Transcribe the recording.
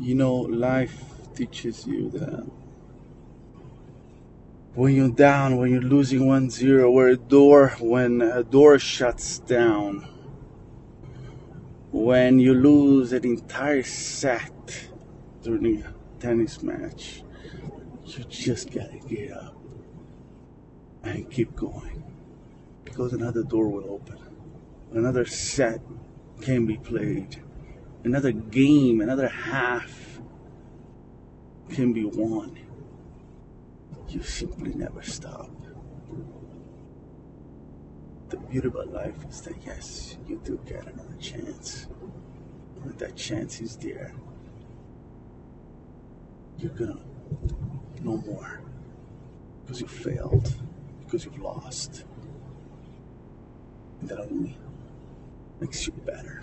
You know, life teaches you that when you're down, when you're losing one zero, where a door, when a door shuts down, when you lose an entire set during a tennis match, you just gotta get up and keep going because another door will open, another set can be played, another game, another half can be won. You simply never stop. The beauty about life is that yes, you do get another chance. When that chance is there, you're gonna know more because you failed, because you've lost. And that only makes you better.